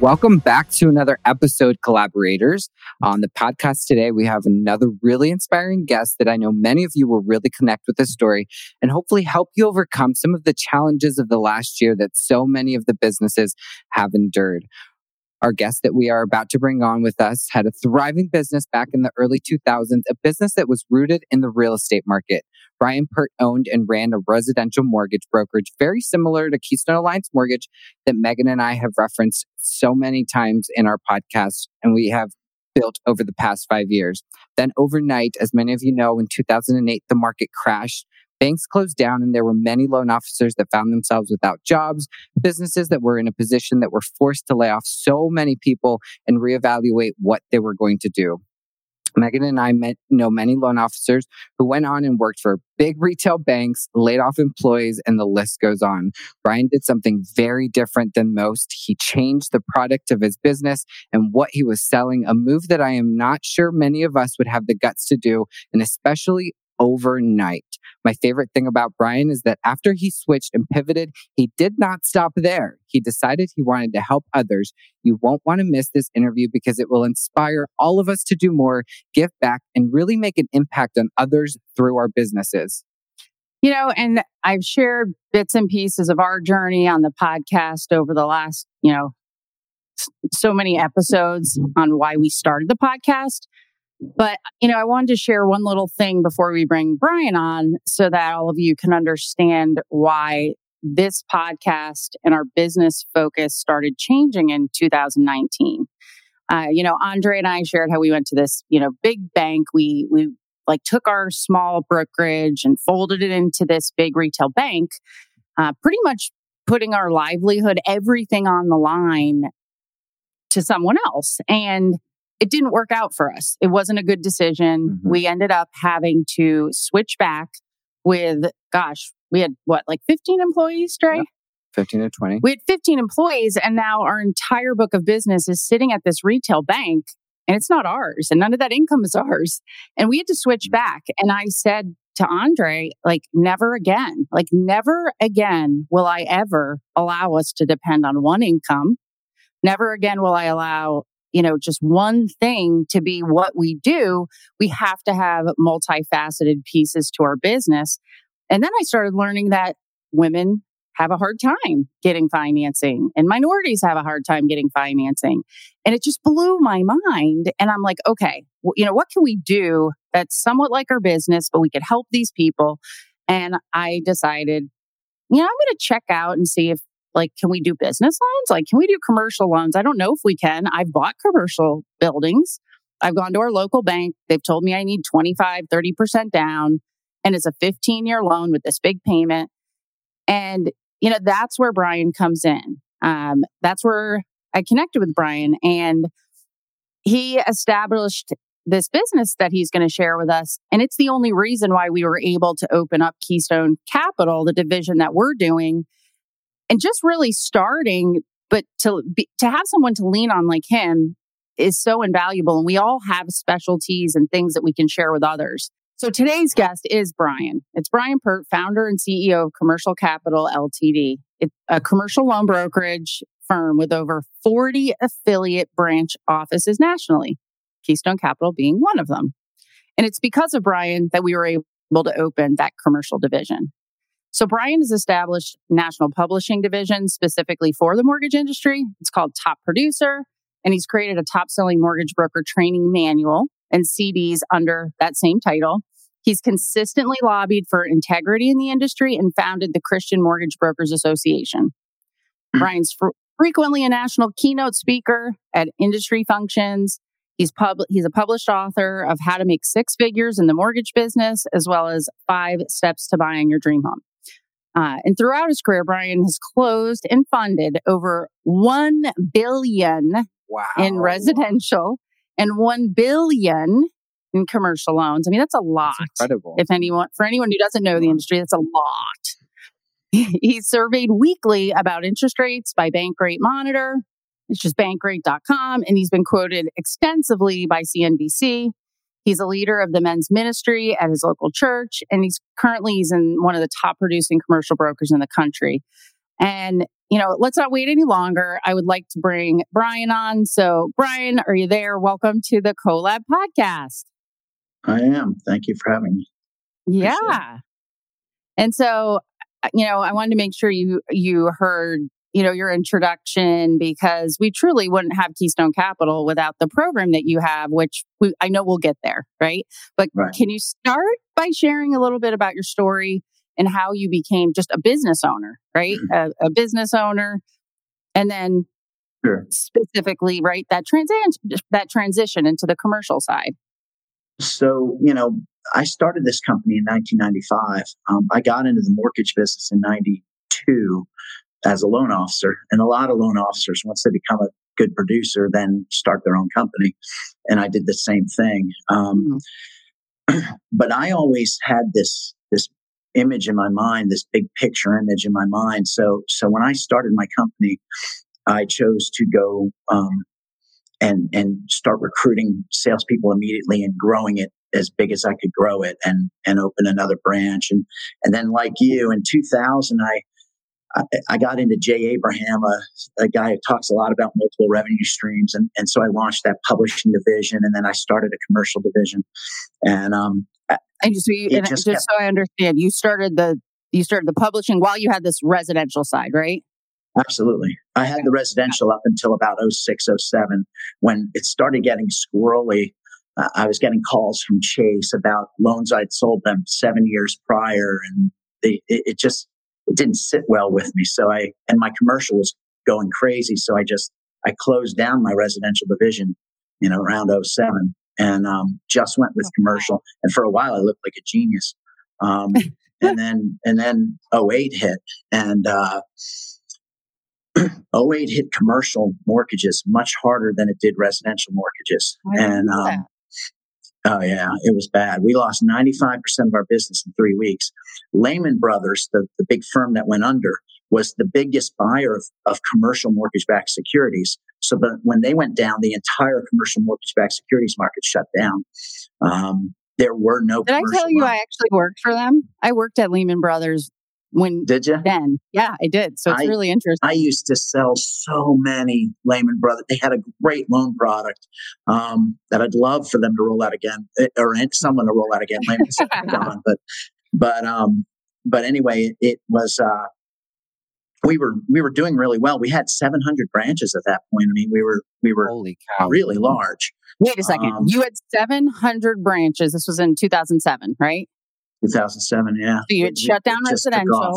Welcome back to another episode, collaborators. On the podcast today, we have another really inspiring guest that I know many of you will really connect with the story and hopefully help you overcome some of the challenges of the last year that so many of the businesses have endured. Our guest that we are about to bring on with us had a thriving business back in the early 2000s, a business that was rooted in the real estate market. Brian Peart owned and ran a residential mortgage brokerage very similar to Keystone Alliance Mortgage that Megan and I have referenced so many times in our podcast and we have built over the past five years. Then overnight, as many of you know, in 2008, the market crashed. Banks closed down and there were many loan officers that found themselves without jobs, businesses that were in a position that were forced to lay off so many people and reevaluate what they were going to do. Megan and I met, know many loan officers who went on and worked for big retail banks, laid off employees, and the list goes on. Brian did something very different than most. He changed the product of his business and what he was selling, a move that I am not sure many of us would have the guts to do, and especially overnight. My favorite thing about Brian is that after he switched and pivoted, he did not stop there. He decided he wanted to help others. You won't want to miss this interview because it will inspire all of us to do more, give back, and really make an impact on others through our businesses. You know, and I've shared bits and pieces of our journey on the podcast over the last, you know, so many episodes on why we started the podcast. But, you know, I wanted to share one little thing before we bring Brian on so that all of you can understand why this podcast and our business focus started changing in 2019. Uh, you know, Andre and I shared how we went to this, you know, big bank. We, we like took our small brokerage and folded it into this big retail bank, uh, pretty much putting our livelihood, everything on the line to someone else. And it didn't work out for us. It wasn't a good decision. Mm-hmm. We ended up having to switch back with, gosh, we had what, like 15 employees, Dre? Yeah. 15 to 20. We had 15 employees, and now our entire book of business is sitting at this retail bank, and it's not ours, and none of that income is ours. And we had to switch mm. back. And I said to Andre, like, never again, like, never again will I ever allow us to depend on one income. Never again will I allow you know, just one thing to be what we do, we have to have multifaceted pieces to our business. And then I started learning that women have a hard time getting financing and minorities have a hard time getting financing. And it just blew my mind. And I'm like, okay, well, you know, what can we do that's somewhat like our business, but we could help these people? And I decided, you know, I'm going to check out and see if like, can we do business loans? Like, can we do commercial loans? I don't know if we can. I've bought commercial buildings. I've gone to our local bank. They've told me I need 25, 30% down. And it's a 15 year loan with this big payment. And, you know, that's where Brian comes in. Um, that's where I connected with Brian and he established this business that he's going to share with us. And it's the only reason why we were able to open up Keystone Capital, the division that we're doing and just really starting but to be, to have someone to lean on like him is so invaluable and we all have specialties and things that we can share with others. So today's guest is brian. It's brian peart founder and ceo of commercial capital ltd it's a commercial loan brokerage firm with over 40 affiliate branch offices nationally keystone capital being one of them. And it's because of brian that we were able to open that commercial division so Brian has established national publishing division specifically for the mortgage industry. It's called Top Producer, and he's created a top selling mortgage broker training manual and CDs under that same title. He's consistently lobbied for integrity in the industry and founded the Christian Mortgage Brokers Association. Mm-hmm. Brian's fr- frequently a national keynote speaker at industry functions. He's pub- he's a published author of How to Make Six Figures in the Mortgage Business, as well as Five Steps to Buying Your Dream Home. Uh, and throughout his career, Brian has closed and funded over 1 billion wow. in residential and 1 billion in commercial loans. I mean, that's a lot. That's incredible. If anyone, for anyone who doesn't know the industry, that's a lot. He's surveyed weekly about interest rates by Bank Rate Monitor. It's just bankrate.com. And he's been quoted extensively by CNBC. He's a leader of the men's ministry at his local church. And he's currently he's in one of the top producing commercial brokers in the country. And, you know, let's not wait any longer. I would like to bring Brian on. So, Brian, are you there? Welcome to the CoLab podcast. I am. Thank you for having me. Yeah. And so, uh, you know, I wanted to make sure you you heard, you know, your introduction because we truly wouldn't have Keystone Capital without the program that you have, which we, I know we'll get there, right? But Right. can you start by sharing a little bit about your story and how you became just a business owner, right? A, a business owner, and then Sure. specifically, right, that transition that transition into the commercial side. So, you know, I started this company in 1995. Um, I got into the mortgage business in 92 as a loan officer. And a lot of loan officers, once they become a good producer, then start their own company. And I did the same thing. Um, but I always had this, this image in my mind, this big picture image in my mind. So, so when I started my company, I chose to go, um, and and start recruiting salespeople immediately and growing it as big as I could grow it and and open another branch and and then like you in 2000 I I, I got into Jay Abraham, a, a guy who talks a lot about multiple revenue streams, and, and so I launched that publishing division, and then I started a commercial division, and um, And just so, you, and just just, so I understand, you started the you started the publishing while you had this residential side, right? Absolutely. I had the residential up until about 06, 07 when it started getting squirrely. Uh, I was getting calls from Chase about loans I'd sold them seven years prior, and they, it, it just it didn't sit well with me. So I and my commercial was going crazy. So I just I closed down my residential division, you know, around 07 and um, just went with commercial. And for a while, I looked like a genius. Um, and then and then 08 hit, and uh, 08 hit commercial mortgages much harder than it did residential mortgages. And um, oh yeah, it was bad. We lost 95% of our business in three weeks. Lehman Brothers, the, the big firm that went under, was the biggest buyer of, of commercial mortgage backed securities. So but when they went down, the entire commercial mortgage backed securities market shut down. Um, there were no Did I tell you loans. I actually worked for them? I worked at Lehman Brothers when Did you? then. Yeah, I did. So it's I- really interesting. I used to sell so many Lehman Brothers. They had a great loan product um, that I'd love for them to roll out again, eh, or someone to roll out again. Lehman's gone, but but um, but anyway, it, it was. Uh, we were we were doing really well. We had 700 branches at that point. I mean, we were we were Holy cow. really large. Wait a second. um, you had 700 branches. This was in 2007, right? 2007, yeah. So you had It- shut down residential.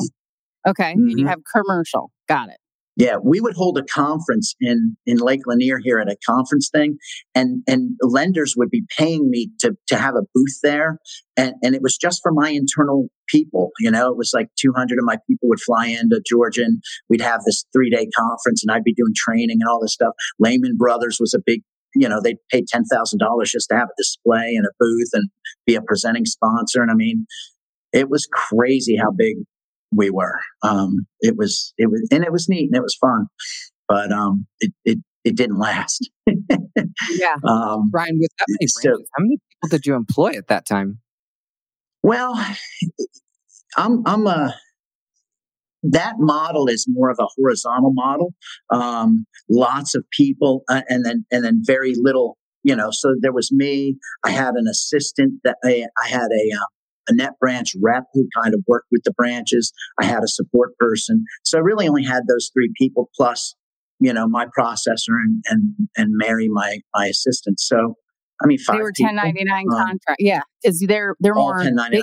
Okay. And you Mhm. have commercial. Got it. Yeah, we would hold a conference in in Lake Lanier here at a conference thing, and and lenders would be paying me to to have a booth there, and and it was just for my internal people. You know, it was like 200 of my people would fly into Georgia, and we'd have this three day conference, and I'd be doing training and all this stuff. Lehman Brothers was a big. You know, they paid ten thousand dollars just to have a display and a booth and be a presenting sponsor. And I mean, it was crazy how big we were. Um, it was, it was, and it was neat and it was fun, but um, it it it didn't last. Yeah. um, Brian, with that many So- branches, how many people did you employ at that time? well, I'm I'm a that model is more of a horizontal model. Um, lots of people, uh, and then and then very little. You know, so there was me. I had an assistant that I, I had a um, a net branch rep who kind of worked with the branches. I had a support person. So I really only had those three people plus, you know, my processor and and and Mary, my my assistant. So I mean, five They were people, 1099 um, contract. Yeah. Because they're, they're all more. 1099.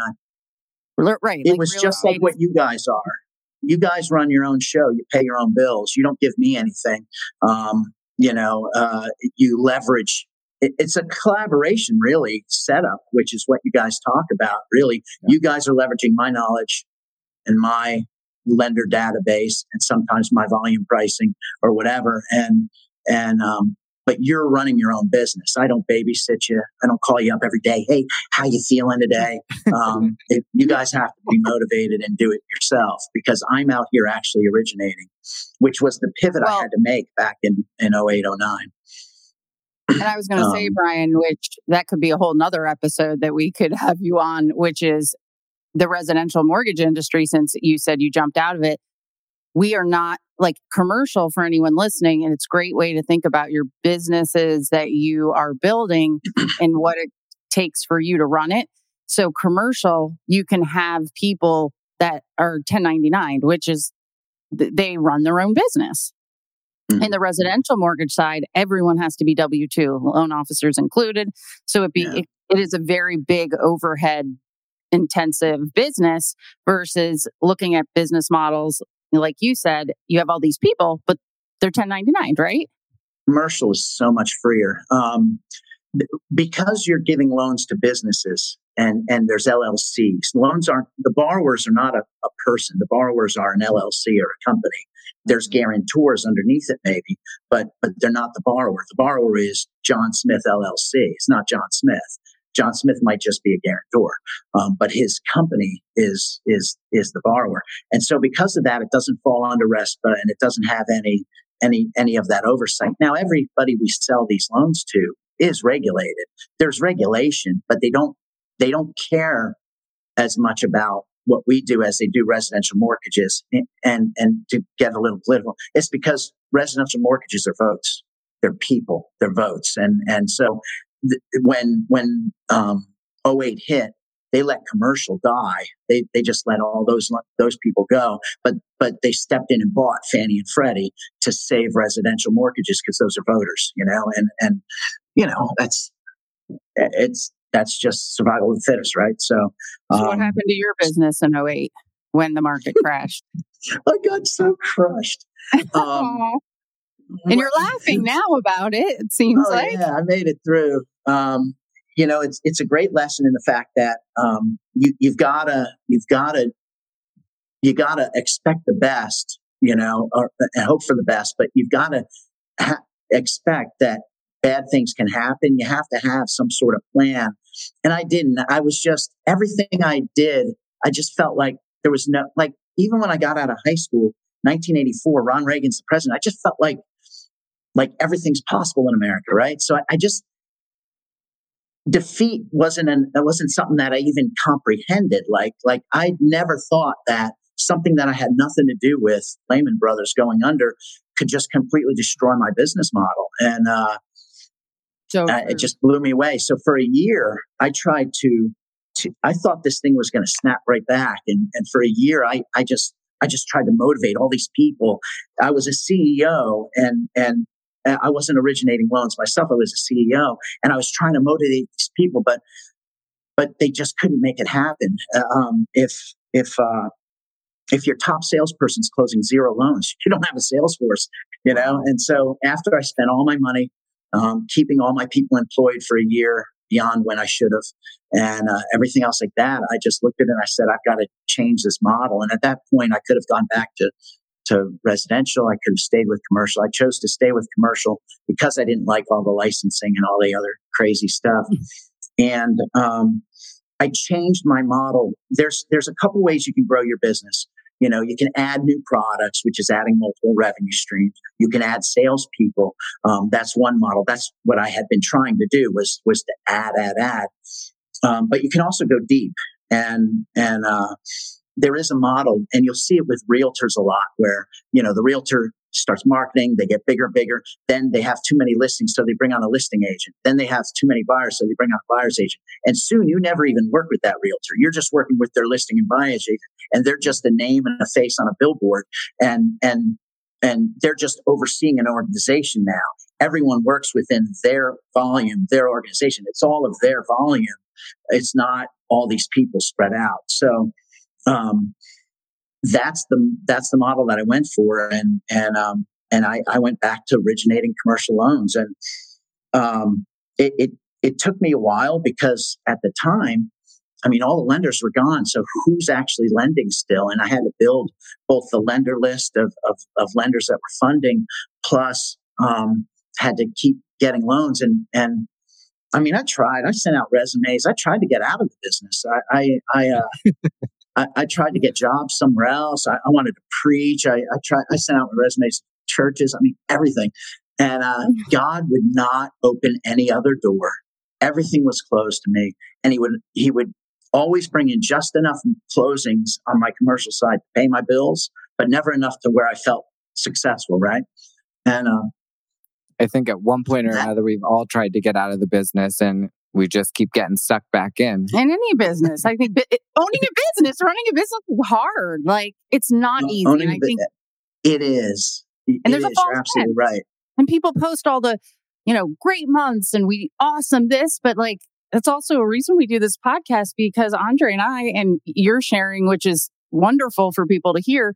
they- right. It like was just like what you guys are. You guys run your own show. You pay your own bills. You don't give me anything. Um, you know, uh, you leverage. It, it's a collaboration, really, setup, which is what you guys talk about. Really, you guys are leveraging my knowledge and my lender database, and sometimes my volume pricing or whatever, and and um, but you're running your own business. I don't babysit you. I don't call you up every day. Hey, how you feeling today? Um, it, you guys have to be motivated and do it yourself because I'm out here actually originating, which was the pivot well, I had to make back in, in 08, 09. And I was going to um, say, Brian, which that could be a whole nother episode that we could have you on, which is the residential mortgage industry, since you said you jumped out of it. We are not like commercial for anyone listening. And it's a great way to think about your businesses that you are building and what it takes for you to run it. So commercial, you can have people that are 1099, which is they run their own business. Mm-hmm. In the residential mortgage side, everyone has to be W 2, loan officers included. So it, be, yeah. it, it is a very big overhead intensive business versus looking at business models. Like you said, you have all these people, but they're 1099, right? Commercial is so much freer. Um, because you're giving loans to businesses and, and there's LLCs, loans aren't, the borrowers are not a, a person. The borrowers are an LLC or a company. There's guarantors underneath it, maybe, but but they're not the borrower. The borrower is John Smith LLC. It's not John Smith. John Smith might just be a guarantor, um, but his company is is is the borrower, and so because of that, it doesn't fall under RESPA and it doesn't have any any any of that oversight. Now, everybody we sell these loans to is regulated. There's regulation, but they don't they don't care as much about what we do as they do residential mortgages and, and to get a little political. It's because residential mortgages are votes. They're people, they're votes. And, and so th- when, when, um, 08 hit, they let commercial die. They, they just let all those, those people go. But, but they stepped in and bought Fannie and Freddie to save residential mortgages because those are voters, you know, and, and, you know, that's, it's, that's just survival of the fittest, right? So, um, so what happened to your business in 08 when the market crashed? I got so crushed. Um, and you're laughing now about it. It seems oh, like. Yeah, I made it through. Um, you know, it's it's a great lesson in the fact that um, you you've gotta you've gotta you gotta expect the best, you know, or, hope for the best, but you've gotta ha- expect that bad things can happen. You have to have some sort of plan. And I didn't. I was just, everything I did, I just felt like there was no, like, even when I got out of high school, 1984, Ron Reagan's the president, I just felt like, like everything's possible in America, right? So I, I just, defeat wasn't an, it wasn't something that I even comprehended. Like, like I never thought that something that I had nothing to do with Lehman Brothers going under could just completely destroy my business model. And, uh, so uh, it just blew me away. So for a year, I tried to, to I thought this thing was going to snap right back. And, and for a year, I, I just, I just tried to motivate all these people. I was a CEO and, and I wasn't originating loans myself. I was a CEO and I was trying to motivate these people, but, but they just couldn't make it happen. Uh, um, if, if, uh, if your top salesperson's closing zero loans, you don't have a sales force, you know? And so after I spent all my money, um, keeping all my people employed for a year beyond when I should have, and uh, everything else like that. I just looked at it and I said, I've got to change this model. And at that point, I could have gone back to to residential. I could have stayed with commercial. I chose to stay with commercial because I didn't like all the licensing and all the other crazy stuff. Mm-hmm. And um, I changed my model. There's there's a couple ways you can grow your business. You know, you can add new products, which is adding multiple revenue streams. You can add salespeople. Um, that's one model. That's what I had been trying to do was was to add, add, add. Um, but you can also go deep, and and uh, there is a model, and you'll see it with realtors a lot, where you know the realtor starts marketing, they get bigger, and bigger. Then they have too many listings, so they bring on a listing agent. Then they have too many buyers, so they bring on a buyer's agent. And soon you never even work with that realtor. You're just working with their listing and buyer's agent, and they're just a name and a face on a billboard. And and and they're just overseeing an organization now. Everyone works within their volume, their organization. It's all of their volume. It's not all these people spread out. So um, that's the that's the model that I went for, and and um, and I, I went back to originating commercial loans, and um, it, it it took me a while because at the time, I mean, all the lenders were gone. So who's actually lending still? And I had to build both the lender list of of, of lenders that were funding, plus um, had to keep getting loans and and I mean, I tried. I sent out resumes. I tried to get out of the business. I, I, I, uh, I, I, tried to get jobs somewhere else. I, I wanted to preach. I, I tried. I sent out resumes to churches. I mean, everything. And uh, mm. God would not open any other door. Everything was closed to me, and He would He would always bring in just enough closings on my commercial side to pay my bills, but never enough to where I felt successful. Right. And uh, I think at one point or another, we've all tried to get out of the business and we just keep getting stuck back in. In any business, I think owning a business, running a business is hard. Like it's not easy. Owning I think it is. And there's is. a false You're absolutely right. And people post all the, you know, great months and we awesome this, but like that's also a reason we do this podcast because Andre and I and you're sharing, which is wonderful for people to hear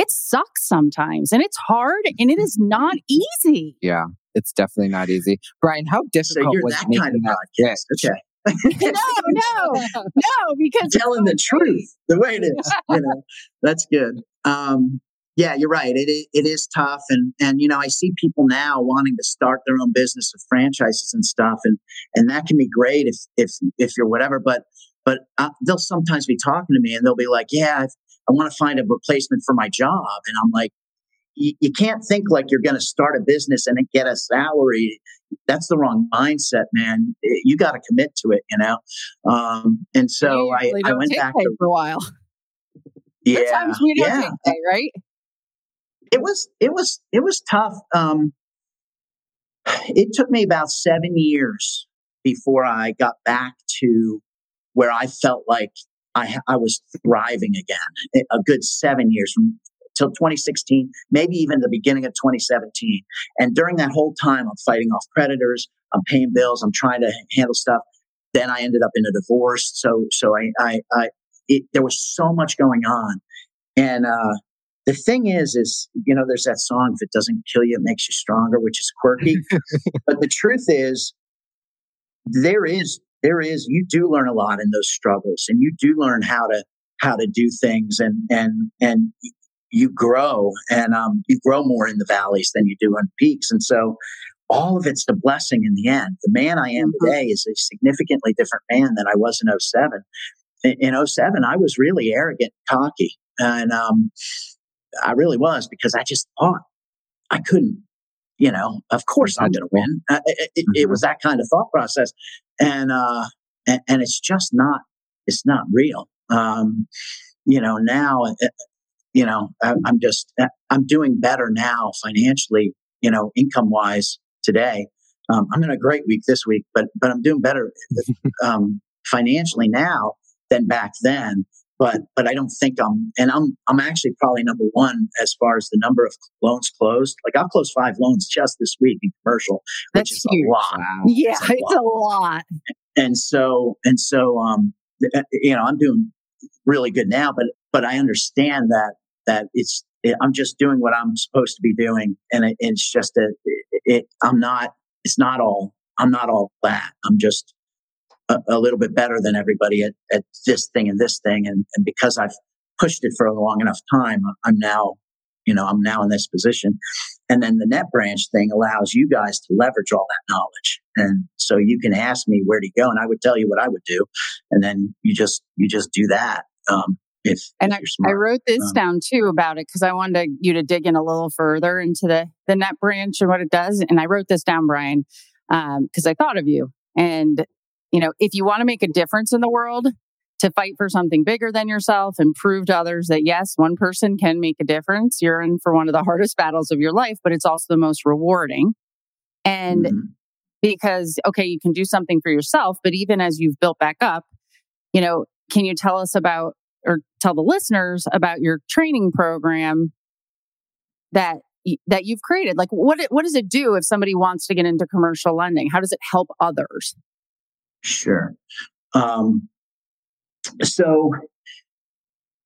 it sucks sometimes and it's hard and it mm-hmm. is not easy. Yeah, it's definitely not easy. Brian, how difficult so you're was that making kind of that podcast. Okay. no, no, no, because telling the truth the way it is, you know, that's good. Um, yeah, you're right. It, it, it is tough, and and you know, I see people now wanting to start their own business with franchises and stuff, and and that can be great if if if you're whatever. But but uh, they'll sometimes be talking to me, and they'll be like, "Yeah, I've I want to find a replacement for my job. And I'm like, you, you can't think like you're going to start a business and get a salary. That's the wrong mindset, man. You got to commit to it, you know? Um, and so I, I went back to, for a while. Yeah. Sometimes we don't yeah. take pay, right? It was, it was, it was tough. Um, it took me about seven years before I got back to where I felt like I, I was thriving again a good seven years from till 2016, maybe even the beginning of 2017. And during that whole time, I'm fighting off creditors, I'm paying bills, I'm trying to handle stuff. Then I ended up in a divorce. So, so I, I, I it, there was so much going on. And, uh, the thing is, is, you know, there's that song, if it doesn't kill you, it makes you stronger, which is quirky. but the truth is, there is there is you do learn a lot in those struggles and you do learn how to how to do things and and and you grow and um, you grow more in the valleys than you do on peaks and so all of it's the blessing in the end the man i am mm-hmm. today is a significantly different man than i was in 07 in, in 07 i was really arrogant and cocky and um, i really was because i just thought i couldn't you know, of course I'm going to win. Uh, it, it, mm-hmm. it, was that kind of thought process, and uh, and, and it's just not. It's not real. Um, you know, now, uh, you know, I, I'm just uh, I'm doing better now financially. You know, income wise today. Um, I'm in a great week this week, but but I'm doing better um, financially now than back then but but I don't think I'm and I'm I'm actually probably number one as far as the number of loans closed. Like I've closed five loans just this week in commercial, That's which is huge. a lot. Wow. Yeah, it's, a, it's lot. a lot. And so and so um uh, you know I'm doing really good now, but but I understand that that it's it, I'm just doing what I'm supposed to be doing, and it, it's just a it, I'm not it's not all I'm not all that. I'm just a, a, little bit better than everybody at, at this thing and this thing. And, and because I've pushed it for a long enough time, I'm now, you know, I'm now in this position. And then the net branch thing allows you guys to leverage all that knowledge. And so you can ask me where to go and I would tell you what I would do. And then you just, you just do that. Um, if, and I, I, wrote this um, down too about it because I wanted you to dig in a little further into the, the net branch and what it does. And I wrote this down, Brian, because um, I thought of you. And you know, if you want to make a difference in the world, to fight for something bigger than yourself and prove to others that yes, one person can make a difference, you're in for one of the hardest battles of your life, but it's also the most rewarding. And mm-hmm. because, okay, you can do something for yourself, but even as you've built back up, you know, can you tell us about or tell the listeners about your training program that that you've created like what what does it do if somebody wants to get into commercial lending how does it help others Sure. Um, so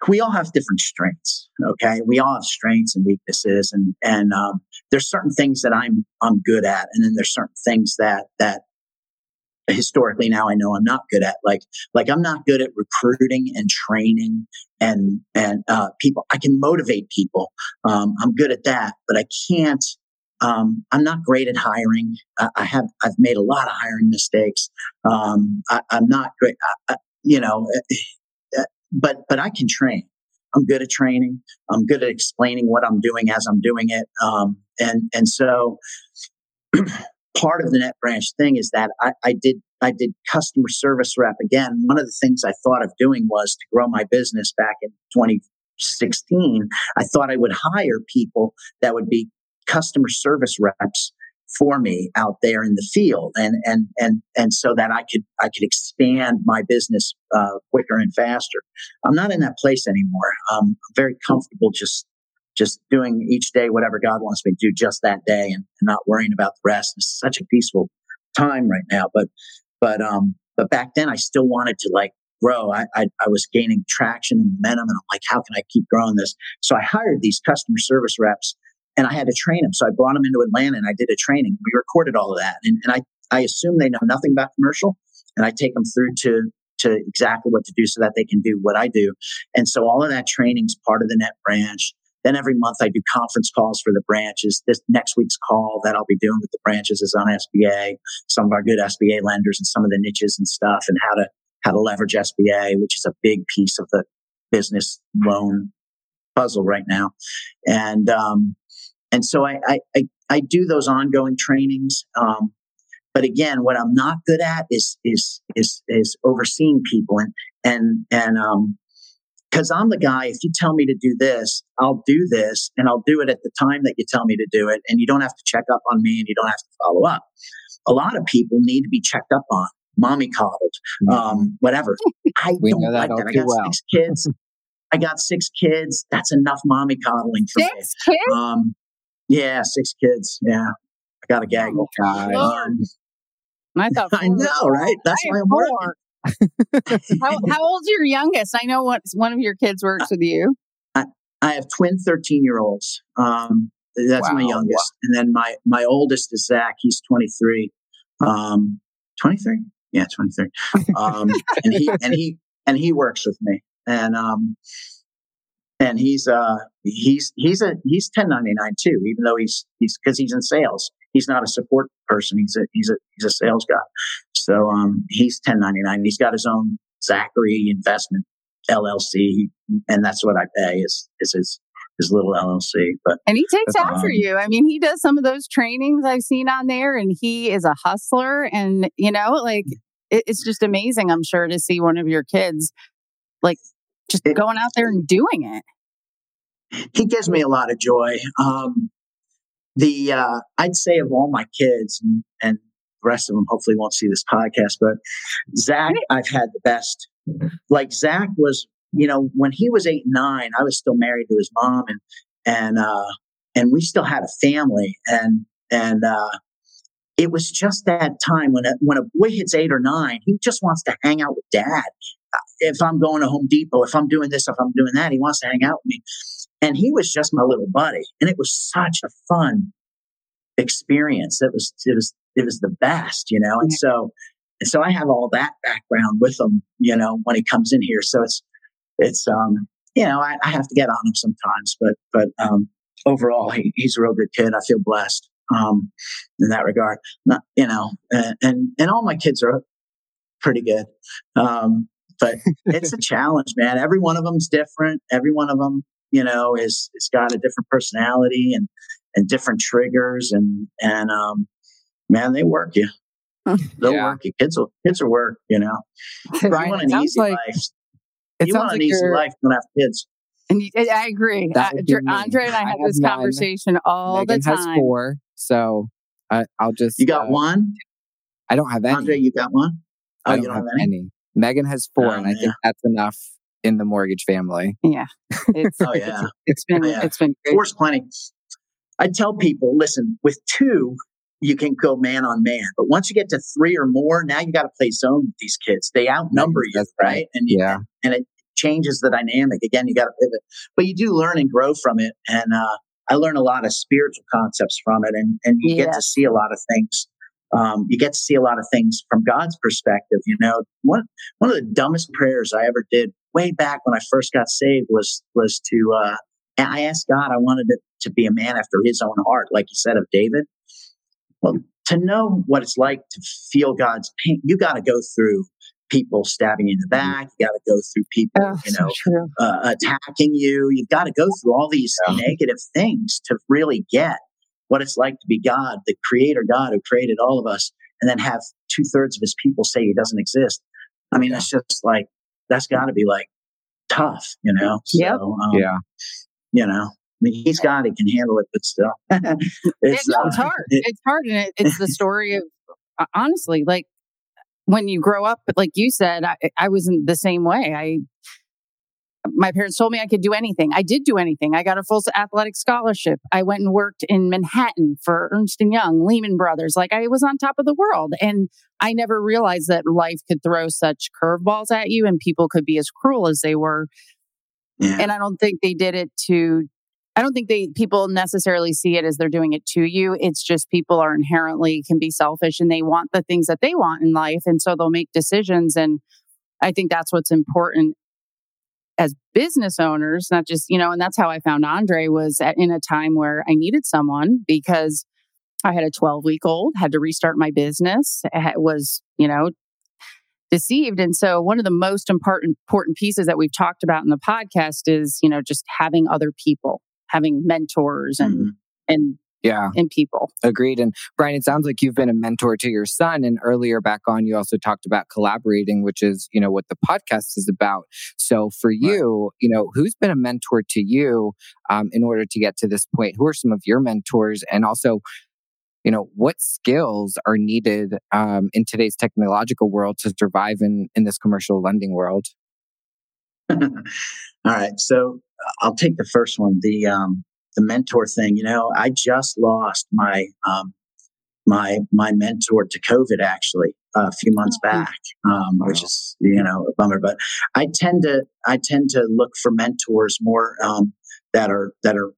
we all have different strengths. Okay, we all have strengths and weaknesses, and and um, there's certain things that I'm I'm good at, and then there's certain things that that historically now I know I'm not good at. Like like I'm not good at recruiting and training and and uh, people. I can motivate people. Um, I'm good at that, but I can't um, I'm not great at hiring. I, I, have I've made a lot of hiring mistakes. Um, I, am not great, I, you know, eh, eh, but but I can train. I'm good at training. I'm good at explaining what I'm doing as I'm doing it. Um, and and so part of the net branch thing is that I, I did I did customer service rep again. One of the things I thought of doing was to grow my business back in 2016. I thought I would hire people that would be customer service reps for me out there in the field and and and and so that I could I could expand my business uh, quicker and faster. I'm not in that place anymore. Um, I'm very comfortable just just doing each day whatever God wants me to do just that day and, and not worrying about the rest. It's such a peaceful time right now. But but um but back then I still wanted to like grow. I, I, I was gaining traction and momentum, and I'm like, how can I keep growing this? So I hired these customer service reps and I had to train them. So I brought them into Atlanta and I did a training. We recorded all of that. And, and I, I assume they know nothing about commercial and I take them through to, to exactly what to do so that they can do what I do. And so all of that training is part of the net branch. Then every month I do conference calls for the branches. This next week's call that I'll be doing with the branches is on SBA, some of our good SBA lenders and some of the niches and stuff and how to, how to leverage SBA, which is a big piece of the business loan puzzle right now. And, um, and so I, I, I, I do those ongoing trainings. Um, but again, what I'm not good at is, is, is, is overseeing people and, and, and, um, because I'm the guy, if you tell me to do this, I'll do this and I'll do it at the time that you tell me to do it. And you don't have to check up on me and you don't have to follow up. A lot of people need to be checked up on, mommy coddled, mm-hmm. um, whatever. I don't that like that. I got well. six kids. I got six kids. That's enough mommy coddling for six me. Six kids? Um, yeah, six kids. Yeah. I got a gaggle. Oh, um, I thought I know, right? That's why I'm four. How, how old's your youngest? I know what one of your kids works with you. I, I have twin 13 year olds. Um, that's wow. my youngest. Wow. And then my, my oldest is Zach. He's 23. Um, 23? Yeah, 23. Um, and he, and he, and he works with me. And, um, and he's uh he's he's a he's 1099 too even though he's he's because he's in sales he's not a support person. He's a he's a he's a sales guy. So um he's 1099 he's got his own zachary investment llc and that's what i pay is is his his little llc but and he takes after um, you. I mean he does some of those trainings i've seen on there and he is a hustler. And you know like it, it's just amazing i'm sure to see one of your kids like just it, going out there and doing it. He gives me a lot of joy. Um, the uh, I'd say of all my kids, and, and the rest of them hopefully won't see this podcast, but Zach, I've had the best. Like Zach was, you know, when he was eight nine, I was still married to his mom, and and uh, and we still had a family, and and uh, it was just that time when a, when a boy hits eight or nine, he just wants to hang out with dad if I'm going to Home Depot, if I'm doing this, if I'm doing that, he wants to hang out with me. And he was just my little buddy. And it was such a fun experience. It was, it was, it was the best, you know? And so, and so I have all that background with him, you know, when he comes in here. So it's, it's, um, you know, I, I have to get on him sometimes, but, but, um, overall, he, he's a real good kid. I feel blessed, um, in that regard. Not, you know, and, and, and all my kids are pretty good. Um, but it's a challenge, man. Every one of them's different. Every one of them, you know, is it's got a different personality and and different triggers and and um, man, they work you. They'll yeah. work you. Kids will kids will work. You know, Brian, you want an easy like, life. You want an like easy life. Don't have kids. And you, I agree. Uh, Andre and I, I have this none. conversation all Megan the time. has four, so I, will just. You got uh, one. I don't have any. Andre, you got one. Oh, I don't, don't have, have any? any? Megan has four, oh, and I yeah. think that's enough in the mortgage family. Yeah. It's, oh yeah. It's, it's been oh, yeah. it's been great. Four's plenty. I tell people, listen, with two, you can go man on man. But once you get to three or more, now you got to play zone with these kids. They outnumber you, right? And you, yeah, and it changes the dynamic. Again, you got to pivot, but you do learn and grow from it. And uh, I learn a lot of spiritual concepts from it, and and you get to see a lot of things um, you get to see a lot of things from God's perspective. You know, one one of the dumbest prayers I ever did way back when I first got saved was was to uh, I asked God, I wanted it to be a man after his own heart, like he said of David. Well, to know what it's like to feel God's pain, you got to go through people stabbing you in the mm-hmm. back. You got to go through people, oh, you know, so uh, attacking you. You've got to go through all these yeah. negative things to really get what it's like to be God, the creator God who created all of us, and then have two thirds of his people say he doesn't exist. I mean, that's just like, that's got to be like tough, you know? Yep. So, um, yeah. You know, I mean, he's God, he can handle it, but still. it's, no, it's uh, hard. It, it's hard. And it, it's the story of, uh, honestly, like when you grow up, like you said, I, I wasn't the same way. I, my parents told me I could do anything. I did do anything. I got a full athletic scholarship. I went and worked in Manhattan for Ernst and Young, Lehman Brothers. Like I was on top of the world. And I never realized that life could throw such curveballs at you and people could be as cruel as they were. Yeah. And I don't think they did it to I don't think they people necessarily see it as they're doing it to you. It's just people are inherently can be selfish and they want the things that they want in life and so they'll make decisions and I think that's what's important as business owners, not just, you know, and that's how I found Andre was at, in a time where I needed someone because I had a 12 week old, had to restart my business, was, you know, deceived. And so one of the most important important pieces that we've talked about in the podcast is, you know, just having other people, having mentors and mm-hmm. and yeah. in people. Agreed and brian it sounds like you've been a mentor to your son and earlier back on you also talked about collaborating which is you know what the podcast is about. So for you you know who's been a mentor to you um, in order to get to this point? Who are some of your mentors? And also you know what skills are needed um, in today's technological world to survive in in this commercial lending world? All right so i'll take the first one the um the mentor thing. You know, I just lost my um, my my mentor to COVID actually a few months oh. back, um, wow. which is you know a bummer. But I tend to I tend to look for mentors more um, that are that are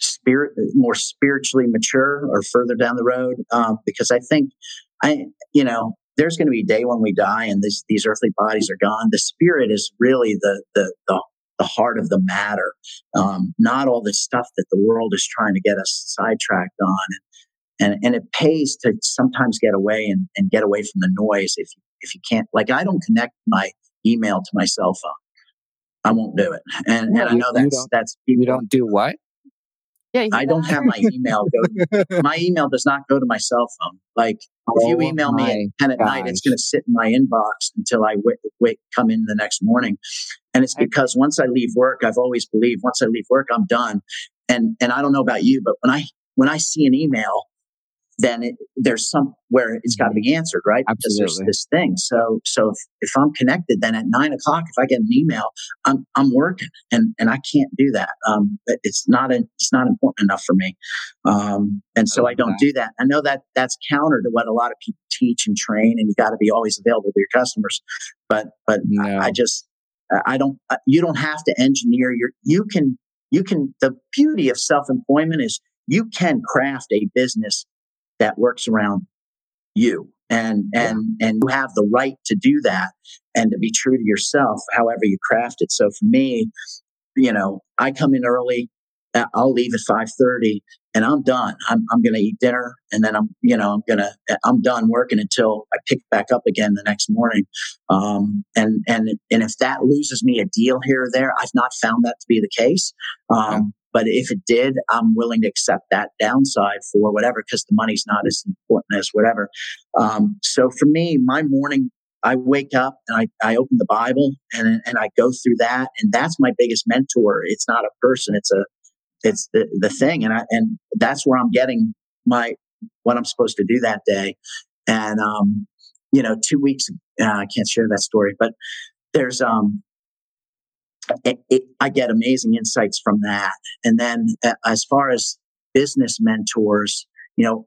spirit more spiritually mature or further down the road um, because I think I you know there's going to be a day when we die and this, these earthly bodies are gone. The spirit is really the the the the heart of the matter, um, not all the stuff that the world is trying to get us sidetracked on. And, and, and it pays to sometimes get away and, and get away from the noise if you, if you can't. Like, I don't connect my email to my cell phone. I won't do it. And, and I know that's, that's, people, you don't do what? Yeah, I don't have my email go. my email does not go to my cell phone. Like if you oh email me at ten at gosh. night, it's going to sit in my inbox until I wait, wait, come in the next morning. And it's because once I leave work, I've always believed once I leave work, I'm done. And and I don't know about you, but when I when I see an email then it, there's some where it's got to be answered, right? Absolutely. Because there's this thing. So, so if, if I'm connected, then at nine o'clock, if I get an email, I'm I'm working, and and I can't do that. Um, it's not a, it's not important enough for me, um, and so I don't do that. I know that that's counter to what a lot of people teach and train, and you got to be always available to your customers. But but no. I, I just I don't. You don't have to engineer your. You can you can. The beauty of self employment is you can craft a business that works around you. And and and you have the right to do that and to be true to yourself however you craft it. So for me you know i come in early i'll leave at 5.30 and i'm done. I'm, I'm going to eat dinner and then i'm you know i'm going to i'm done working until i pick back up again the next morning. Um, and and and if that loses me a deal here or there i've not found that to be the case. Um, but if it did, I'm willing to accept that downside for whatever, because the money's not as important as whatever. Um, so for me, my morning, I wake up and I, I open the Bible and, and I go through that. And that's my biggest mentor. It's not a person. It's a, it's the, the thing. And I, and that's where I'm getting my, what I'm supposed to do that day. And, um, you know, two weeks, uh, I can't share that story, but there's, um, it, it, I get amazing insights from that. And then uh, as far as business mentors, you know,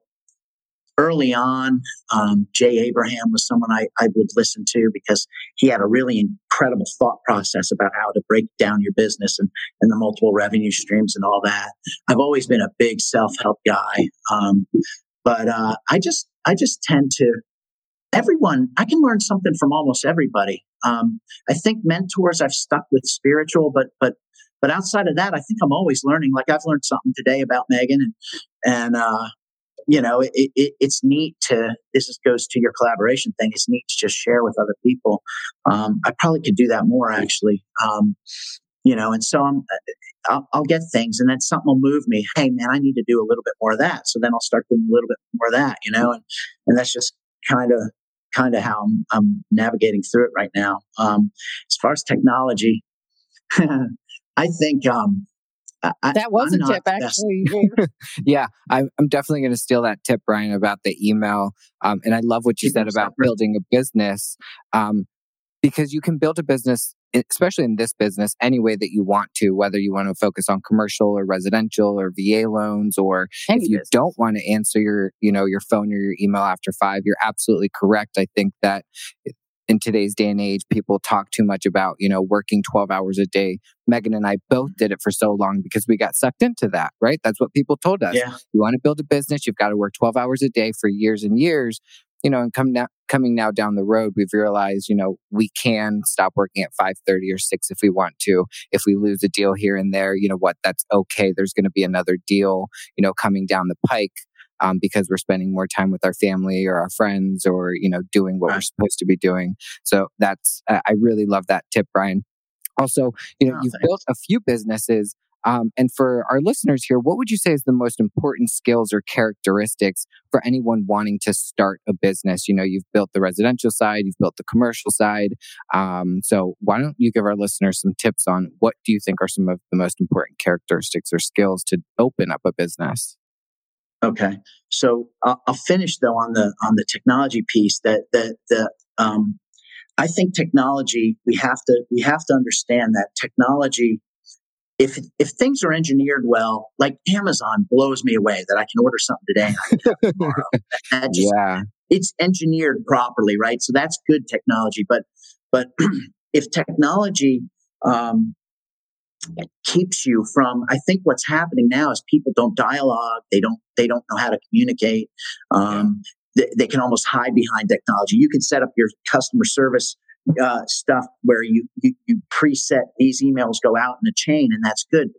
early on, um, Jay Abraham was someone I, I would listen to because he had a really incredible thought process about how to break down your business and, and the multiple revenue streams and all that. I've always been a big self help guy. Um, but uh, I just I just tend to everyone, I can learn something from almost everybody. Um, I think mentors I've stuck with spiritual, but but but outside of that, I think I'm always learning. Like I've learned something today about Megan, and and uh, you know, it, it, it's neat to. This is, goes to your collaboration thing. It's neat to just share with other people. Um, I probably could do that more actually. Um, you know, and so I'm. I'll, I'll, get things, and then something will move me. Hey, man, I need to do a little bit more of that. So then I'll start doing a little bit more of that. You know, and and that's just kind of kind of how I'm, I'm, navigating through it right now. Um, as far as technology, I think um, I, that was I'm a tip, actually. yeah, I'm, I'm definitely going to steal that tip, Brian, about the email. Um, and I love what you said about building a business um, because you can build a business, especially in this business, any way that you want to, whether you want to focus on commercial or residential or VA loans, or any if you business. don't want to answer your, you know, your phone or your email after five, you're absolutely correct. I think that in today's day and age, people talk too much about, you know, working 12 hours a day. Megan and I both mm-hmm. did it for so long because we got sucked into that, right? That's what people told us. Yeah. You want to build a business, you've got to work 12 hours a day for years and years. You know, and come now, coming now down the road, we've realized, you know, we can stop working at 5:30 or 6 if we want to. If we lose a deal here and there, you know what, that's okay. There's going to be another deal, you know, coming down the pike um, because we're spending more time with our family or our friends or you know doing what we're supposed to be doing so that's uh, i really love that tip brian also you know oh, you've thanks. built a few businesses um, and for our listeners here what would you say is the most important skills or characteristics for anyone wanting to start a business you know you've built the residential side you've built the commercial side um, so why don't you give our listeners some tips on what do you think are some of the most important characteristics or skills to open up a business Okay, so I'll, I'll finish though on the on the technology piece. That that that um, I think technology we have to we have to understand that technology. If if things are engineered well, like Amazon blows me away that I can order something today and tomorrow. just, yeah, it's engineered properly, right? So that's good technology. But but if technology um, keeps you from i think what's happening now is people don't dialogue they don't they don't know how to communicate um, they, they, can almost hide behind technology you can set up your customer service uh, stuff where you, you you preset these emails go out in a chain and that's good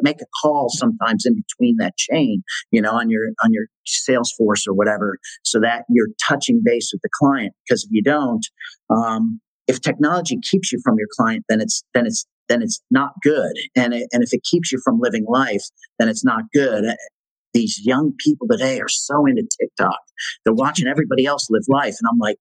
make a call sometimes in between that chain you know on your on your salesforce or whatever so that you're touching base with the client because if you don't um, if technology keeps you from your client then it's then it's then it's not good. And, it, and if it keeps you from living life, then it's not good. These young people today are so into TikTok. They're watching everybody else live life. And I'm like,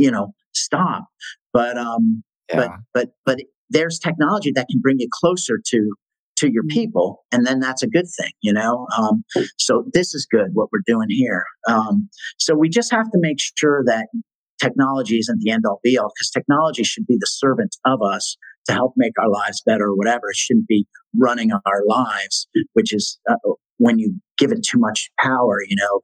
you know, stop. But, um, yeah. but, but, but there's technology that can bring you closer to, to your mm-hmm. people. And then that's a good thing, you know? Um, so this is good, what we're doing here. Um, so we just have to make sure that technology isn't the end all be all because technology should be the servant of us to help make our lives better or whatever. It shouldn't be running our lives, which is uh, when you give it too much power, you know,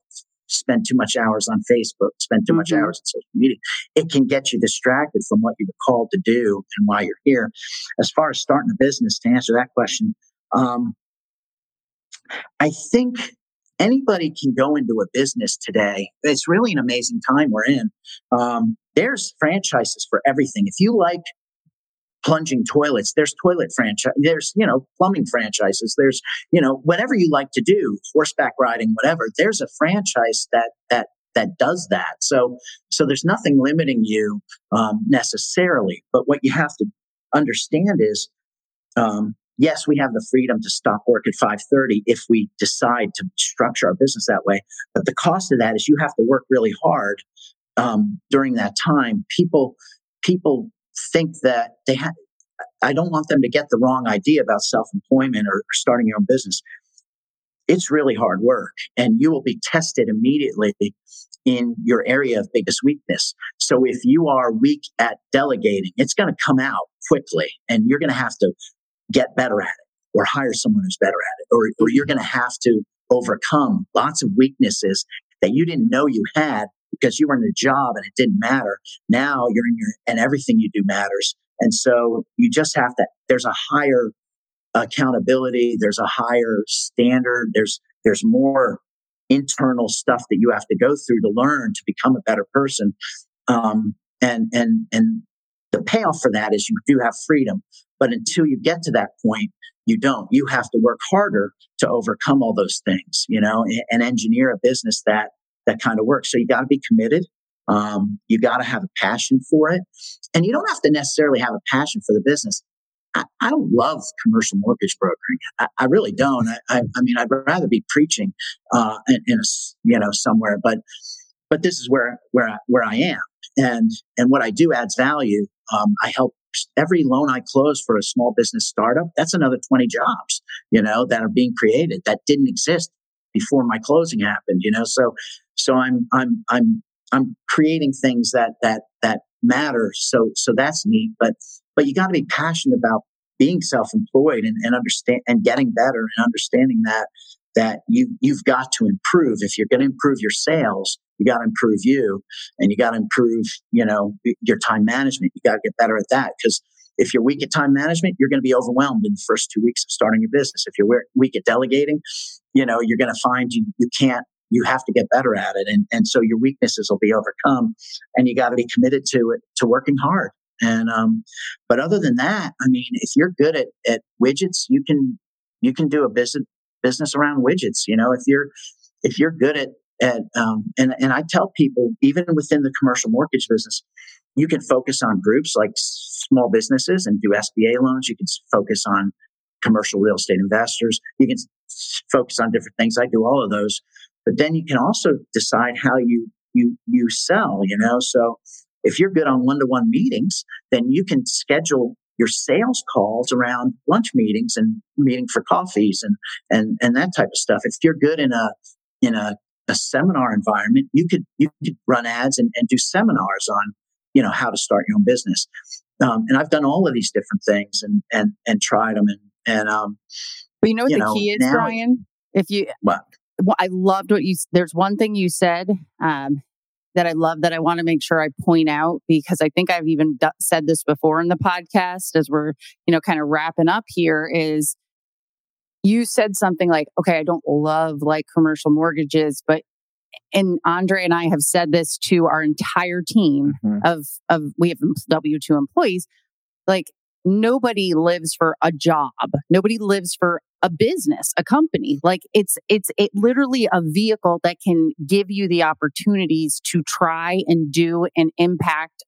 spend too much hours on Facebook, spend too much mm-hmm. hours on social media. It can get you distracted from what you were called to do and why you're here. As far as starting a business, to answer that question, um, I think anybody can go into a business today. It's really an amazing time we're in. Um, there's franchises for everything. If you like plunging toilets. There's toilet franchise. There's, you know, plumbing franchises. There's, you know, whatever you like to do, horseback riding, whatever. There's a franchise that, that, that does that. So, so there's nothing limiting you, um, necessarily. But what you have to understand is, um, yes, we have the freedom to stop work at 5:30 if we decide to structure our business that way. But the cost of that is you have to work really hard um, during that time. People people think that they have, I don't want them to get the wrong idea about self employment or, or starting your own business. It's really hard work and you will be tested immediately in your area of biggest weakness. So if you are weak at delegating, it's going to come out quickly and you're going to have to get better at it or hire someone who's better at it, or, or you're going to have to overcome lots of weaknesses that you didn't know you had because you were in a job and it didn't matter. Now you're in your, and everything you do matters. And so you just have to, there's a higher accountability. There's a higher standard. There's, there's more internal stuff that you have to go through to learn to become a better person. Um, and, and, and the payoff for that is you do have freedom. But until you get to that point, you don't. You have to work harder to overcome all those things, you know, and, and engineer a business that that kind of works. So you got to be committed. Um, you got to have a passion for it, and you don't have to necessarily have a passion for the business. I, I don't love commercial mortgage brokering. I, I really don't. I, I, I, mean, I'd rather be preaching uh, in, in a, you know somewhere, but but this is where where I, where I am, and and what I do adds value. Um, I help every loan I close for a small business startup. That's another twenty jobs, you know, that are being created that didn't exist before my closing happened. You know, so so I'm I'm I'm I'm creating things that that that matter. So so that's neat. But but you got to be passionate about being self-employed and, and understand and getting better and understanding that that you you've got to improve. If you're going to improve your sales, you got to improve you, and you got to improve you know your time management. You got to get better at that because if you're weak at time management, you're going to be overwhelmed in the first two weeks of starting your business. If you're weak at delegating, you know you're going to find you you can't you have to get better at it and and so your weaknesses will be overcome and you got to be committed to it to working hard and um, but other than that, I mean, if you're good at, at widgets, you can you can do a business business around widgets. You know, if you're if you're good at at um, and and I tell people even within the commercial mortgage business, you can focus on groups like small businesses and do SBA loans. You can focus on commercial real estate investors. You can focus on different things. I do all of those, but then you can also decide how you you you sell. You know, so if you're good on one to one meetings, then you can schedule your sales calls around lunch meetings and meeting for coffees and, and, and that type of stuff. If you're good in a, in a, a seminar environment, you could, you could run ads and, and do seminars on, you know, how to start your own business. Um, and I've done all of these different things and, and, and tried them. And, and, um, but you know what you the know, key is, now, Brian? If you, what? Well, I loved what you, there's one thing you said, um, that I love that I want to make sure I point out because I think I've even d- said this before in the podcast as we're, you know, kind of wrapping up here is you said something like, okay, I don't love like commercial mortgages, but and Andre and I have said this to our entire team mm-hmm. of of we have W two employees. Like nobody lives for a job. Nobody lives for a business, a company. Like it's, it's it literally a vehicle that can give you the opportunities to try and do and impact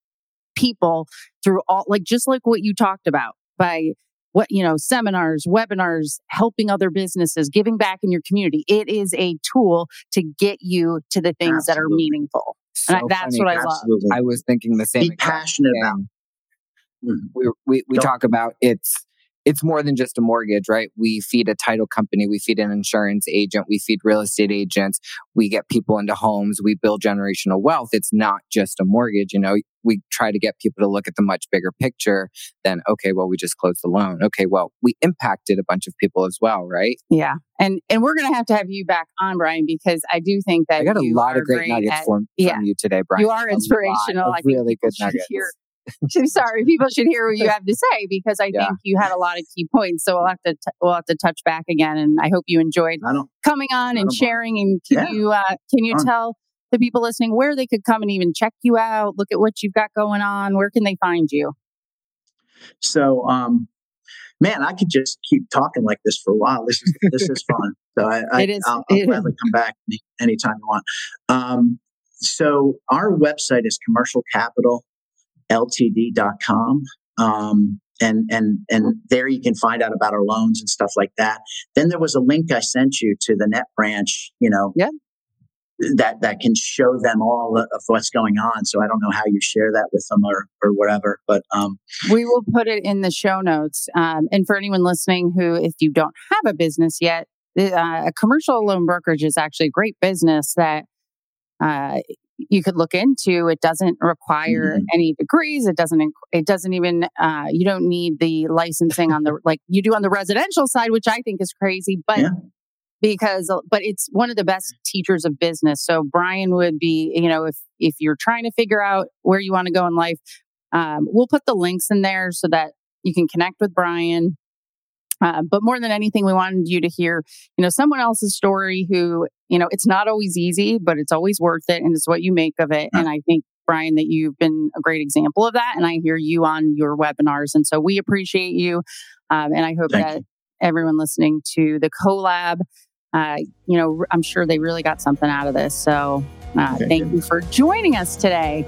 people through all, like just like what you talked about by what, you know, seminars, webinars, helping other businesses, giving back in your community. It is a tool to get you to the things Absolutely. that are meaningful. So and that's funny. what I Absolutely. love. I was thinking the same. Be passionate about. Mm-hmm. We we, we talk about it's it's more than just a mortgage, right? We feed a title company, we feed an insurance agent, we feed real estate agents, we get people into homes, we build generational wealth. It's not just a mortgage, you know. We try to get people to look at the much bigger picture than, okay, well, we just closed the loan. Okay, well, we impacted a bunch of people as well, right? Yeah. And and we're gonna have to have you back on, Brian, because I do think that I got a lot of great, nuggets at, from, yeah, from you today, Brian. You are inspirational. I really good nuggets. Hear, sorry, people should hear what you have to say because I yeah. think you had a lot of key points. So we'll have to t- we'll have to touch back again, and I hope you enjoyed coming on and sharing. And can yeah. you uh, can you tell the people listening where they could come and even check you out, look at what you've got going on? Where can they find you? So, um, man, I could just keep talking like this for a while. This is this is fun. So I, I it is, I'll, I'll gladly come back anytime you want. Um, so our website is commercial capital ltd.com. Um, and and and there you can find out about our loans and stuff like that. Then there was a link I sent you to the net branch, you know, yeah. that that can show them all of what's going on. So I don't know how you share that with them or or whatever, but um, we will put it in the show notes. Um, and for anyone listening who, if you don't have a business yet, uh, a commercial loan brokerage is actually a great business that uh, you could look into. It doesn't require mm-hmm. any degrees. It doesn't. It doesn't even. Uh, you don't need the licensing on the like you do on the residential side, which I think is crazy. But yeah. because, but it's one of the best teachers of business. So Brian would be, you know, if if you're trying to figure out where you want to go in life, um, we'll put the links in there so that you can connect with Brian. Uh, but more than anything, we wanted you to hear, you know, someone else's story who, you know, it's not always easy, but it's always worth it. And it's what you make of it. And I think, Brian, that you've been a great example of that. And I hear you on your webinars. And so we appreciate you. Um, and I hope Thank that you. everyone listening to the CoLab. Uh, you know, I'm sure they really got something out of this. So uh, thank you for joining us today.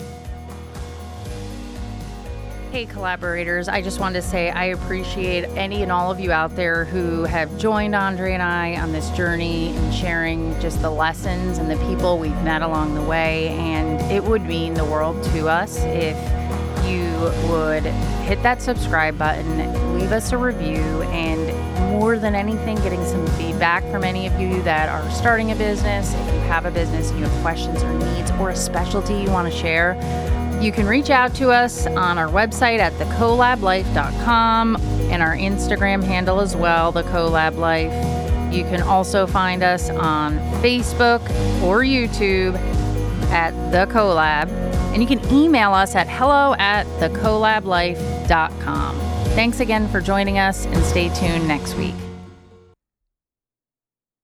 Hey, collaborators. I just wanted to say I appreciate any and all of you out there who have joined Andre and I on this journey and sharing just the lessons and the people we've met along the way. And it would mean the world to us if you would hit that subscribe button, leave us a review, and more than anything, getting some feedback from any of you that are starting a business. If you have a business, and you have questions or needs, or a specialty you want to share you can reach out to us on our website at thecolablife.com and our Instagram handle as well, the Life. You can also find us on Facebook or YouTube at the CoLab. And you can email us at hello at thecolablife.com. Thanks again for joining us and stay tuned next week.